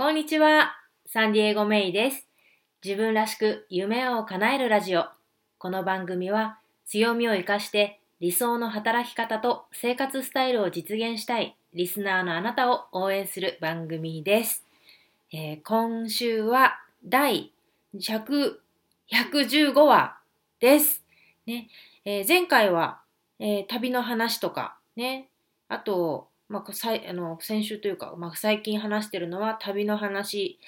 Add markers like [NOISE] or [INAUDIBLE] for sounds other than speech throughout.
こんにちは、サンディエゴメイです。自分らしく夢を叶えるラジオ。この番組は強みを活かして理想の働き方と生活スタイルを実現したいリスナーのあなたを応援する番組です。えー今週は第100 115話です。ねえー前回は、えー旅の話とかね、あと、まあ、さいあの先週というか、まあ、最近話してるのは旅の話、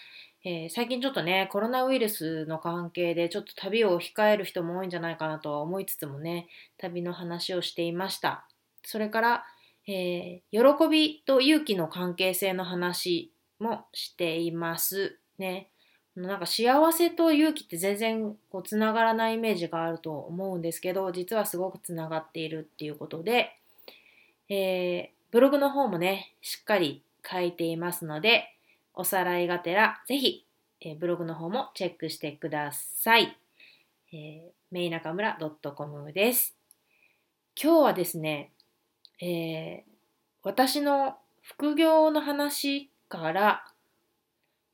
えー最近ちょっとねコロナウイルスの関係でちょっと旅を控える人も多いんじゃないかなとは思いつつもね旅の話をしていました。それから、えー喜びと勇気の関係性の話もしています。ね。なんか幸せと勇気って全然こうつながらないイメージがあると思うんですけど実はすごくつながっているっていうことで、えーブログの方もねしっかり書いていますのでおさらいがてらぜひ、えブログの方もチェックしてください、えー、メイナカムラ .com です。今日はですね、えー私の副業の話から、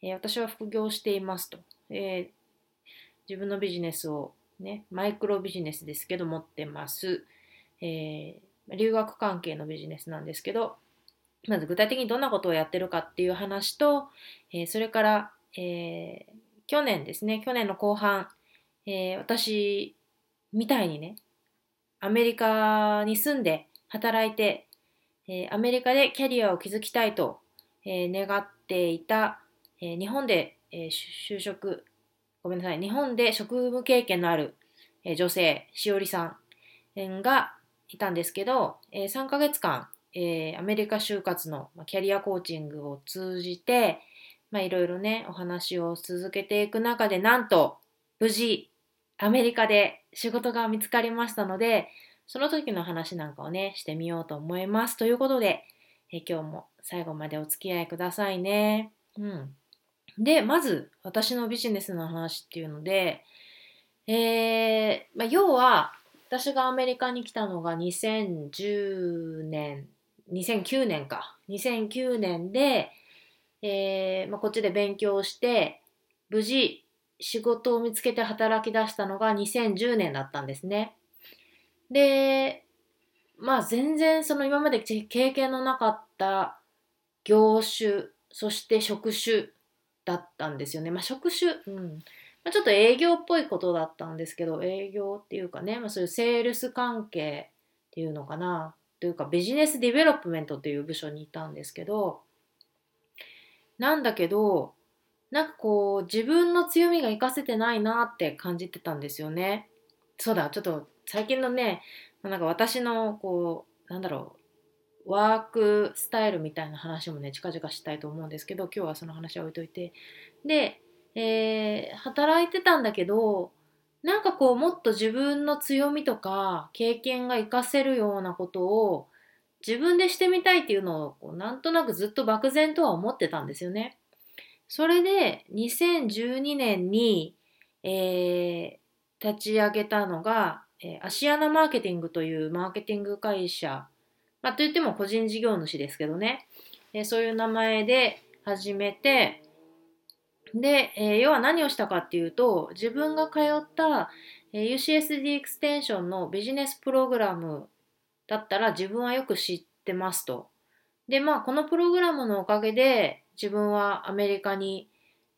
えー私は副業していますと、えー自分のビジネスをねマイクロビジネスですけど持ってます、えー留学関係のビジネスなんですけどまず具体的にどんなことをやってるかっていう話と、えーそれから、えー去年ですね去年の後半、えー私みたいにねアメリカに住んで働いて、えーアメリカでキャリアを築きたいと、えー願っていた、えー日本で、えー就職ごめんなさい日本で職務経験のある、えー女性しおりさんがいたんですけど、えー3ヶ月間、えーアメリカ就活のキャリアコーチングを通じて、まあ、いろいろねお話を続けていく中でなんと無事アメリカで仕事が見つかりましたのでその時の話なんかをねしてみようと思いますということで、えー今日も最後までお付き合いくださいね。うん、でまず私のビジネスの話っていうので、えーまあ、要は私がアメリカに来たのが2010年2009年か2009年で、えーまあ、こっちで勉強して無事仕事を見つけて働き出したのが2010年だったんですね。でまあ全然その今まで経験のなかった業種そして職種だったんですよね。まあ職種、うん、ま、ちょっと営業っぽいことだったんですけど営業っていうかね、まあ、そういうセールス関係っていうのかなというか business development っていう部署にいたんですけどなんだけどなんかこう自分の強みが活かせてないなって感じてたんですよね。そうだちょっと最近のねなんか私のこうなんだろうワークスタイルみたいな話もね近々したいと思うんですけど今日はその話は置いといてでえー働いてたんだけどなんかこうもっと自分の強みとか経験が活かせるようなことを自分でしてみたいっていうのをこうなんとなくずっと漠然とは思ってたんですよね。それで2012年に、えー立ち上げたのが、えーアシアナマーケティングというマーケティング会社、まあ、といっても個人事業主ですけどね、えーそういう名前で始めてで、えー要は何をしたかっていうと自分が通った、えー UCSD エクステンションのビジネスプログラムだったら自分はよく知ってますと。でまあこのプログラムのおかげで自分はアメリカに、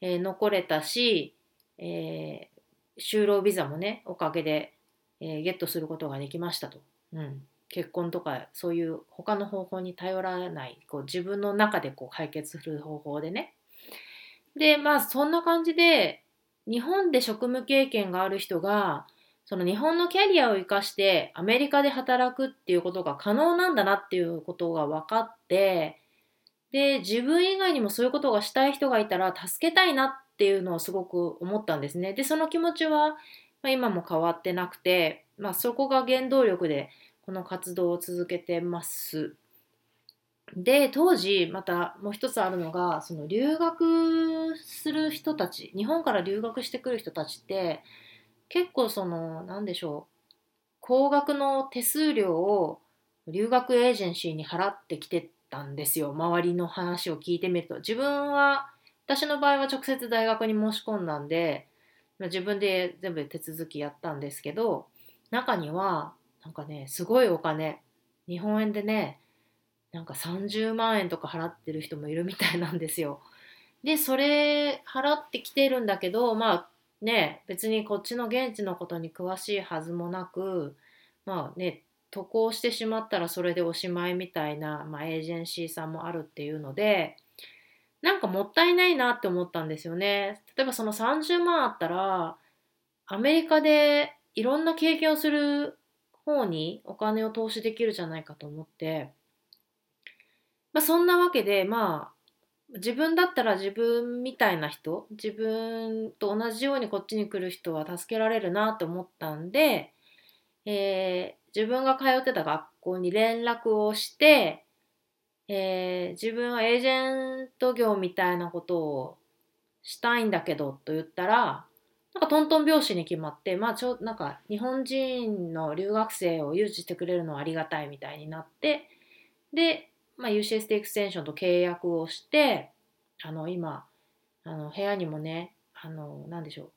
えー残れたし、えー就労ビザもねおかげで、えゲットすることができましたと。うん結婚とかそういう他の方法に頼らないこう自分の中でこう解決する方法でねでまあそんな感じで日本で職務経験がある人がその日本のキャリアを生かしてアメリカで働くっていうことが可能なんだなっていうことが分かってで自分以外にもそういうことがしたい人がいたら助けたいなっていうのをすごく思ったんですね。でその気持ちは、ま、今も変わってなくて、まあ、そこが原動力でこの活動を続けてます。で当時またもう一つあるのがその留学する人たち日本から留学してくる人たちって結構その何でしょう高額の手数料を留学エージェンシーに払ってきてたんですよ。周りの話を聞いてみると。自分は私の場合は直接大学に申し込んだんで、自分で全部手続きやったんですけど中にはなんかねすごいお金。日本円でねなんか30万円とか払ってる人もいるみたいなんですよ。[LAUGHS] でそれ払ってきてるんだけどまあね別にこっちの現地のことに詳しいはずもなくまあね渡航してしまったらそれでおしまいみたいな、まあ、エージェンシーさんもあるっていうのでなんかもったいないなって思ったんですよね。例えばその30万あったらアメリカでいろんな経験をする方にお金を投資できるじゃないかと思って、まあ、そんなわけでまあ自分だったら自分みたいな人自分と同じようにこっちに来る人は助けられるなって思ったんで、えー、自分が通ってた学校に連絡をして、えー、自分はエージェント業みたいなことをしたいんだけどと言ったらなんかトントン拍子に決まってまあちょなんか日本人の留学生を誘致してくれるのはありがたいみたいになってでまあ、UCSD エクステンションと契約をして、あの、今、あの、部屋にもね、あの、なんでしょう、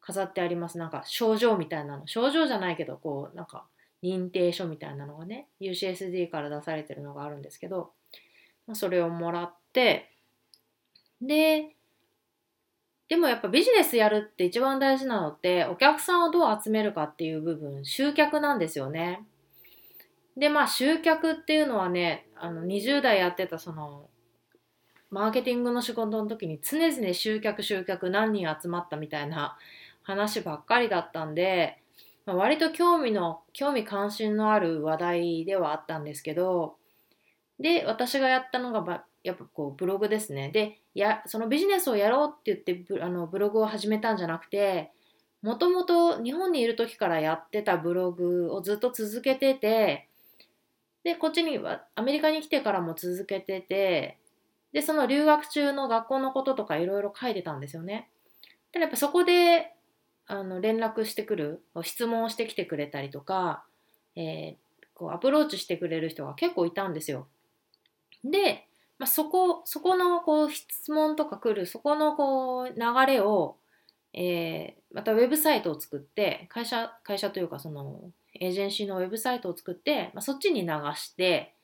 飾ってあります。なんか、症状みたいなの。症状じゃないけど、こう、なんか、認定書みたいなのがね、UCSD から出されてるのがあるんですけど、まあ、それをもらって、で、でもやっぱビジネスやるって一番大事なのって、お客さんをどう集めるかっていう部分、集客なんですよね。で、まあ集客っていうのはね、あの20代やってたその、マーケティングの仕事の時に常々集客集客何人集まったみたいな話ばっかりだったんで、まあ、割と興味の、興味関心のある話題ではあったんですけど、で、私がやったのがやっぱこうブログですね。で、や、そのビジネスをやろうって言ってブあのブログを始めたんじゃなくて、もともと日本にいる時からやってたブログをずっと続けてて、で、こっちには、アメリカに来てからも続けてて、で、その留学中の学校のこととかいろいろ書いてたんですよね。で、やっぱそこで、あの、連絡してくる、質問をしてきてくれたりとか、えー、こう、アプローチしてくれる人が結構いたんですよ。で、まあ、そこ、そこの、こう、質問とか来る、そこの、こう、流れを、えー、またウェブサイトを作って、会社、会社というか、その、エージェンシーのウェブサイトを作って、まあ、そっちに流して、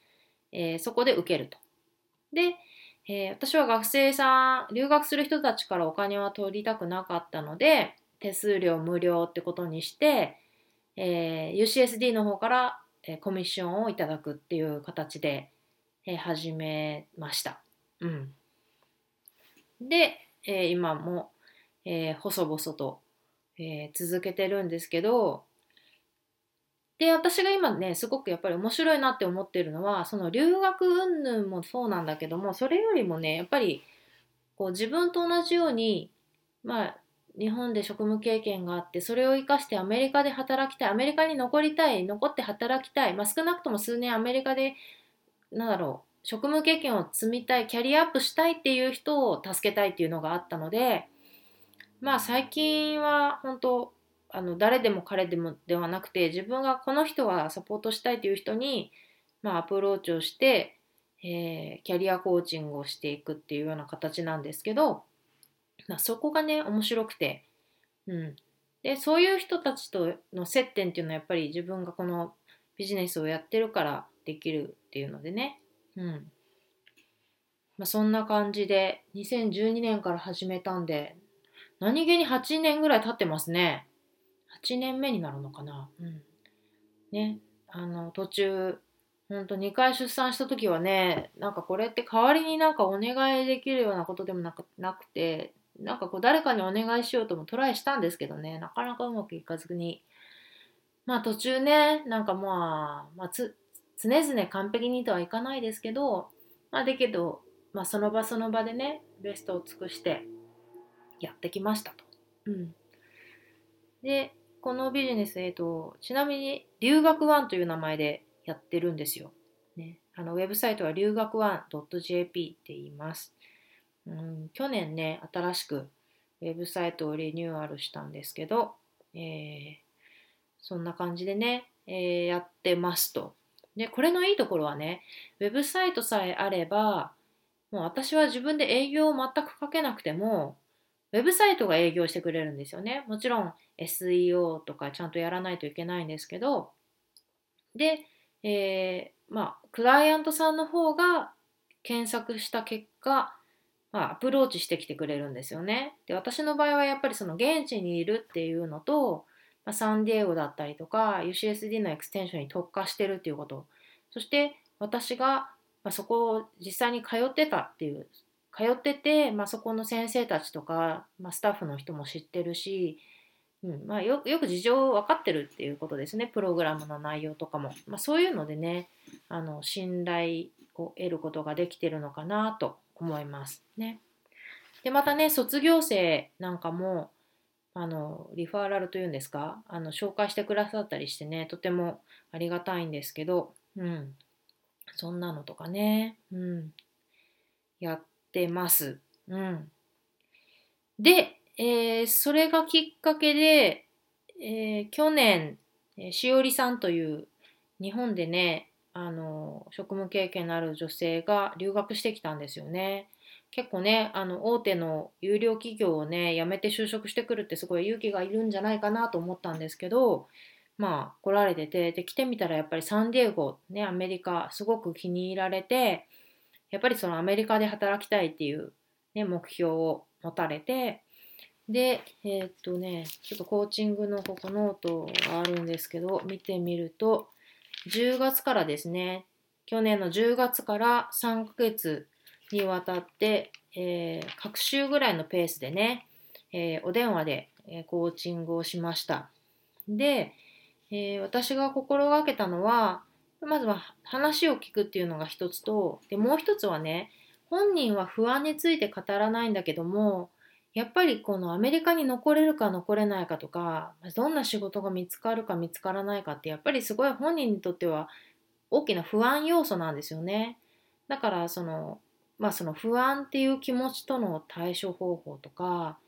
えー、そこで受けると。で、えー、私は学生さん、留学する人たちからお金は取りたくなかったので、手数料無料ってことにして、えー、UCSD の方から、えー、コミッションをいただくっていう形で、えー、始めました。うん。で、えー、今も、えー、細々と、えー、続けてるんですけど、で、私が今ね、すごくやっぱり面白いなって思ってるのは、その留学云々もそうなんだけども、それよりもね、やっぱり、こう自分と同じように、まあ、日本で職務経験があって、それを生かしてアメリカで働きたい、アメリカに残りたい、残って働きたい、まあ、少なくとも数年アメリカで、なんだろう、職務経験を積みたい、キャリアアップしたいっていう人を助けたいっていうのがあったので、まあ最近は本当あの誰でも彼でもではなくて自分がこの人はサポートしたいという人に、まあ、アプローチをして、えー、キャリアコーチングをしていくっていうような形なんですけど、まあ、そこがね面白くて、うん、でそういう人たちとの接点っていうのはやっぱり自分がこのビジネスをやってるからできるっていうのでね、うんまあ、そんな感じで2012年から始めたんで何気に8年ぐらい経ってますね。8年目になるのかな。うん。ね、あの、途中、ほんと2回出産した時はね、なんかこれって代わりになんかお願いできるようなことでもなくなくて、なんかこう誰かにお願いしようともトライしたんですけどね、なかなかうまくいかずに。まあ途中ね、なんかまあ、まあ、つ常々完璧にとはいかないですけど、まあだけど、まあその場その場でね、ベストを尽くしてやってきましたと。うん。で、このビジネス、えっ、と、ちなみに留学ワンという名前でやってるんですよ。ね、あのウェブサイトは留学ワン .jp って言います、うん。去年ね、新しくウェブサイトをリニューアルしたんですけど、えー、そんな感じでね、えー、やってますと。で、これのいいところはね、ウェブサイトさえあれば、もう私は自分で営業を全くかけなくても、ウェブサイトが営業してくれるんですよね。もちろん SEO とかちゃんとやらないといけないんですけど、で、えー、まあ、クライアントさんの方が検索した結果、まあ、アプローチしてきてくれるんですよね。で、私の場合はやっぱりその現地にいるっていうのと、まあ、サンディエゴだったりとか UCSD のエクステンションに特化してるっていうこと。そして私が、まあ、そこを実際に通ってたっていう、通ってて、まあ、そこの先生たちとか、まあ、スタッフの人も知ってるし、うんまあ、よよく事情分かってるっていうことですね。プログラムの内容とかも、まあ、そういうのでねあの信頼を得ることができてるのかなと思いますね。でまたね卒業生なんかもあのリファーラルというんですか？あの紹介してくださったりしてねとてもありがたいんですけど、うん、そんなのとかね、うん、やってます。うん、で、えー、それがきっかけで、えー、去年、しおりさんという日本でね、あの、職務経験のある女性が留学してきたんですよね。結構ね、あの、大手の有料企業をね、辞めて就職してくるってすごい勇気がいるんじゃないかなと思ったんですけど、まあ、来られてて、で、来てみたらやっぱりサンディエゴ、ね、アメリカ、すごく気に入られて、やっぱりそのアメリカで働きたいっていう、ね、目標を持たれて、で、えー、っとね、ちょっとコーチングのここノートがあるんですけど、見てみると、10月からですね、去年の10月から3ヶ月にわたって、えー、各週ぐらいのペースでね、えー、お電話で、え、コーチングをしました。で、えー、私が心がけたのは、まずは話を聞くっていうのが一つと、で、もう一つはね、本人は不安について語らないんだけども、やっぱりこのアメリカに残れるか残れないかとか、どんな仕事が見つかるか見つからないかって、やっぱりすごい本人にとっては大きな不安要素なんですよね。だからその、まあその不安っていう気持ちとの対処方法とか、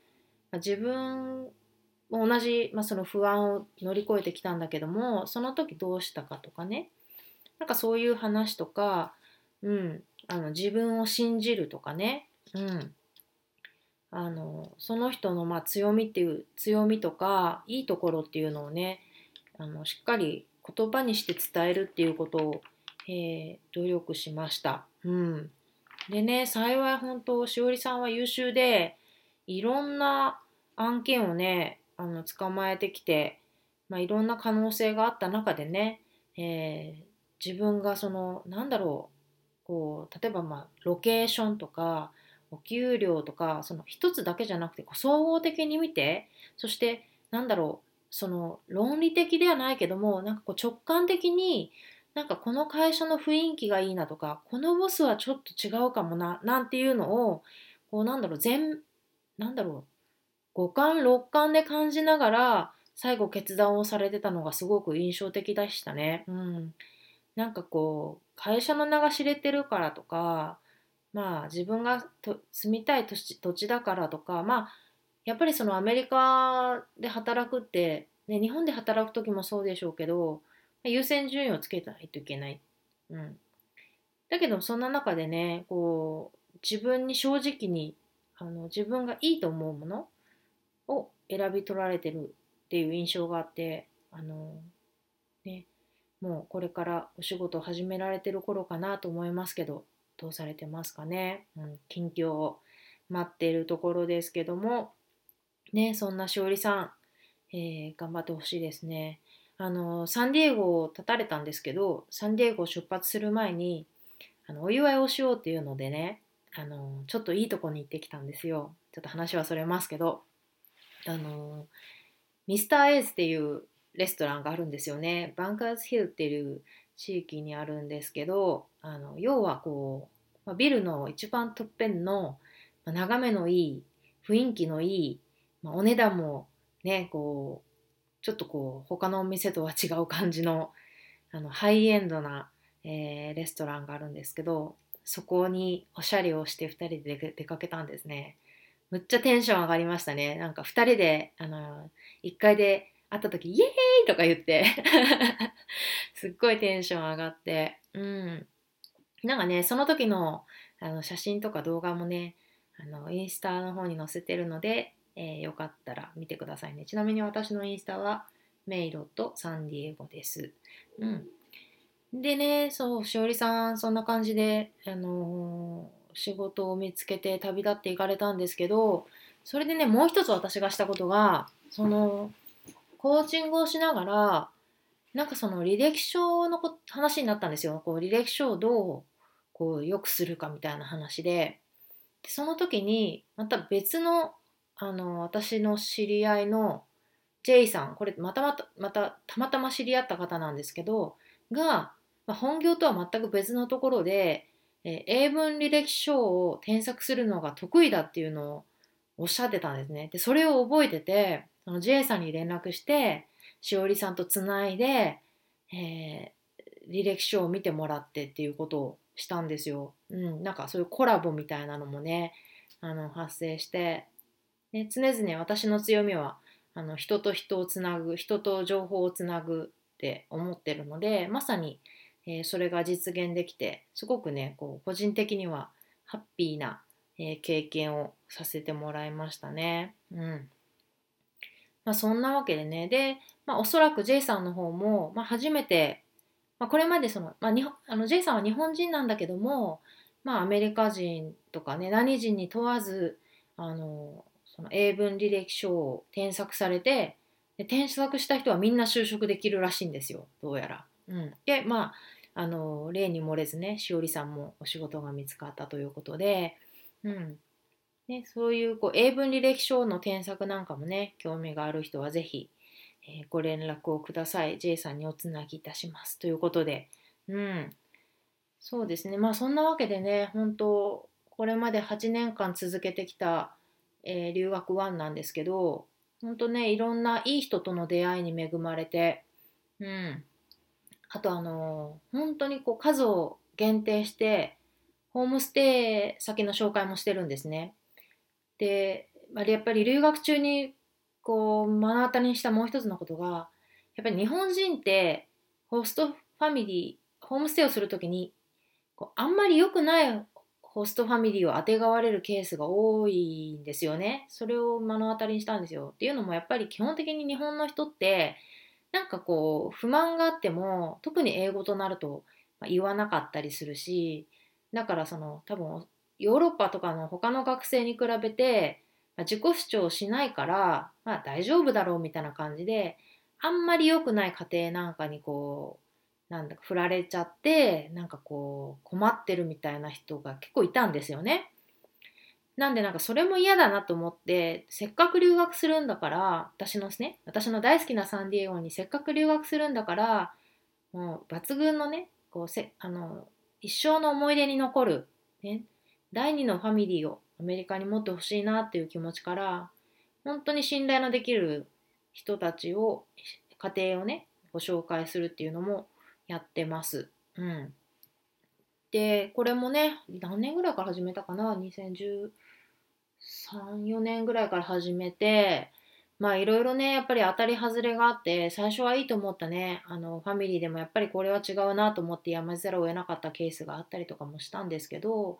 ま自分も同じ、まあ、その不安を乗り越えてきたんだけども、その時どうしたかとかね、なんかそういう話とか、うん、あの自分を信じるとかね、うん、あのその人のまあ強みっていう強みとかいいところっていうのをねあのしっかり言葉にして伝えるっていうことを、えー、努力しました。うん、でね幸い本当しおりさんは優秀でいろんな案件をねあの捕まえてきて、まあ、いろんな可能性があった中でね、えー、自分がそのなんだろうこう例えばまあロケーションとかお給料とかその一つだけじゃなくて総合的に見てそしてなんだろうその論理的ではないけどもなんかこう直感的になんかこの会社の雰囲気がいいなとかこのボスはちょっと違うかもななんていうのをこうなんだろう全なんだろう五感六感で感じながら最後決断をされてたのがすごく印象的でしたね。うん、なんかこう会社の名が知れてるからとかまあ自分がと住みたい土地土地だからとかまあやっぱりそのアメリカで働くって、ね、日本で働く時もそうでしょうけど優先順位をつけないといけない。うん、だけどそんな中でねこう自分に正直にあの自分がいいと思うものを選び取られてるっていう印象があってあのねもうこれからお仕事を始められてる頃かなと思いますけどどうされてますかね、うん、近況を待っているところですけども、ね、そんなしおりさん、えー、頑張ってほしいですね。あの、サンディエゴを立たれたんですけど、サンディエゴを出発する前に、あの、お祝いをしようっていうのでね、あの、ちょっといいとこに行ってきたんですよ。ちょっと話はそれますけど、あの、ミスターエースっていうレストランがあるんですよね。バンカーズヒルっていう地域にあるんですけどあの要はこう、ま、ビルの一番とっぺんの、ま、眺めのいい雰囲気のいい、ま、お値段もねこうちょっとこう他のお店とは違う感じのあのハイエンドな、えー、レストランがあるんですけどそこにおしゃれをして2人で出かけたんですね。むっちゃテンション上がりましたね。なんか2人であの1階で会った時、イエーイとか言って [LAUGHS] すっごいテンション上がって、うん。なんかね、その時のあの写真とか動画もね、あのインスタの方に載せてるので、えー、よかったら見てくださいね。ちなみに私のインスタはメイドとサンディエゴです。うん。でね、そう、しおりさん、そんな感じで、あのー、仕事を見つけて旅立っていかれたんですけど、それでね、もう一つ私がしたことが、その、コーチングをしながら、なんかその履歴書のこ話になったんですよ。こう履歴書をどうこう良くするかみたいな話で。でその時にまた別のあの私の知り合いの J さんこれまたまたまたたまたま知り合った方なんですけどが、まあ、本業とは全く別のところで、えー、英文履歴書を添削するのが得意だっていうのをおっしゃってたんですね。でそれを覚えててその J さんに連絡してしおりさんとつないで、えー、履歴書を見てもらってっていうことをしたんですよ。うん、なんかそういうコラボみたいなのもねあの発生して、ね、常々私の強みはあの人と人をつなぐ人と情報をつなぐって思ってるのでまさに、えー、それが実現できてすごくねこう個人的にはハッピーな、えー、経験をさせてもらいましたね。うんまあ、そんなわけでね。で、まあ、おそらく J さんの方も、まあ、初めてまあ、これまでその、まあ、日本あの J さんは日本人なんだけども、まあ、アメリカ人とかね何人に問わずあのその英文履歴書を添削されてで添削した人はみんな就職できるらしいんですよ。どうやら。うん、でまああの例に漏れずねしおりさんもお仕事が見つかったということで、うん。ね、そういうこう英文履歴書の添削なんかもね興味がある人は是非えー、ご連絡をください。J さんにおつなぎいたします。ということで、うん。そうですね。まあそんなわけでね、本当これまで8年間続けてきた、えー、留学ワンなんですけど、本当ね、いろんないい人との出会いに恵まれて、うん。あとあのー、本当にこう数を限定して、ホームステイ先の紹介もしてるんですね。で、やっぱり留学中にこう目の当たりにしたもう一つのことがやっぱり日本人ってホストファミリーホームステイをする時にこうあんまり良くないホストファミリーをあてがわれるケースが多いんですよね。それを目の当たりにしたんですよ。っていうのもやっぱり基本的に日本の人ってなんかこう不満があっても特に英語となると言わなかったりするしだからその多分ヨーロッパとかの他の学生に比べてまあ、自己主張しないから、まあ、大丈夫だろうみたいな感じであんまり良くない家庭なんかにこうなんだか振られちゃってなんかこう困ってるみたいな人が結構いたんですよね。なんでなんかそれも嫌だなと思ってせっかく留学するんだから私のね私の大好きなサンディエゴにせっかく留学するんだからもう抜群のねこうせあの一生の思い出に残る、ね、第二のファミリーをアメリカに持ってほしいなっていう気持ちから本当に信頼のできる人たちを家庭をねご紹介するっていうのもやってます。うん、でこれもね何年ぐらいから始めたかな？2013、4年ぐらいから始めてまあいろいろねやっぱり当たり外れがあって最初はいいと思ったね。あのファミリーでもやっぱりこれは違うなと思ってやめざるを得なかったケースがあったりとかもしたんですけど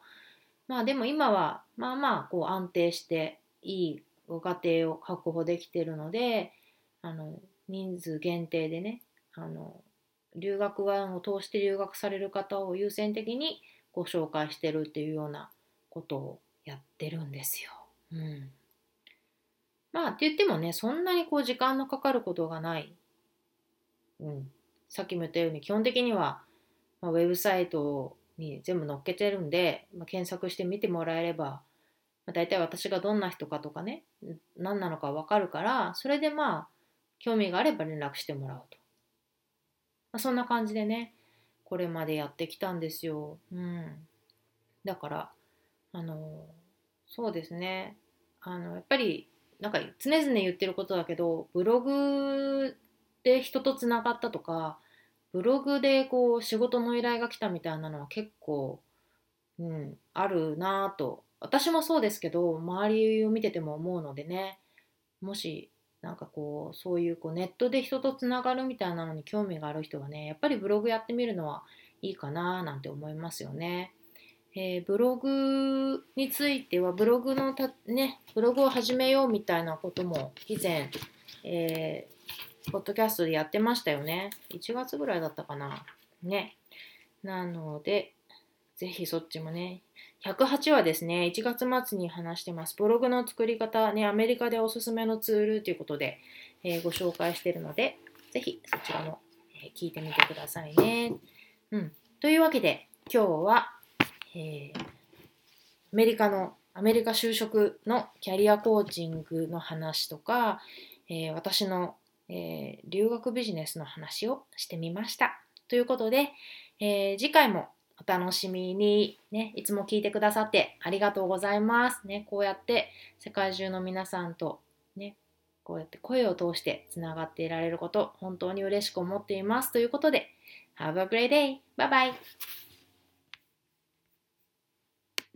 まあでも今はまあまあこう安定していいご家庭を確保できてるのであの人数限定でねあの留学ワを通して留学される方を優先的にご紹介してるっていうようなことをやってるんですよ。うん、まあって言ってもねそんなにこう時間のかかることがない。うん、さっきも言ったように基本的には、まあ、ウェブサイトに全部載っけてるんで、まあ、検索してみてもらえれば、まあ、大体私がどんな人かとかね何なのか分かるからそれでまあ興味があれば連絡してもらうと、まあ、そんな感じでねこれまでやってきたんですよ、うん、だからあのそうですね。あのやっぱりなんか常々言ってることだけどブログで人とつながったとかブログでこう仕事の依頼が来たみたいなのは結構、うん、あるなぁと私もそうですけど周りを見てても思うのでねもしなんかこうそういうこうネットで人とつながるみたいなのに興味がある人はねやっぱりブログやってみるのはいいかななんて思いますよね。えー、ブログについてはブログのたねブログを始めようみたいなことも以前、えー、ポッドキャストでやってましたよね。1月ぐらいだったかな。ね。なので、ぜひそっちもね。108はですね、1月末に話してます。ブログの作り方、ね、アメリカでおすすめのツールということで、えー、ご紹介してるので、ぜひそちらも、え聞いてみてくださいね。うん。というわけで、今日は、えー、アメリカの、アメリカ就職のキャリアコーチングの話とか、えー、私の、え留学ビジネスの話をしてみました。ということで、え次回もお楽しみに、ね、いつも聞いてくださってありがとうございます。ね、こうやって世界中の皆さんとね、こうやって声を通してつながっていられること、本当に嬉しく思っています。ということで、Have a great day! Bye bye!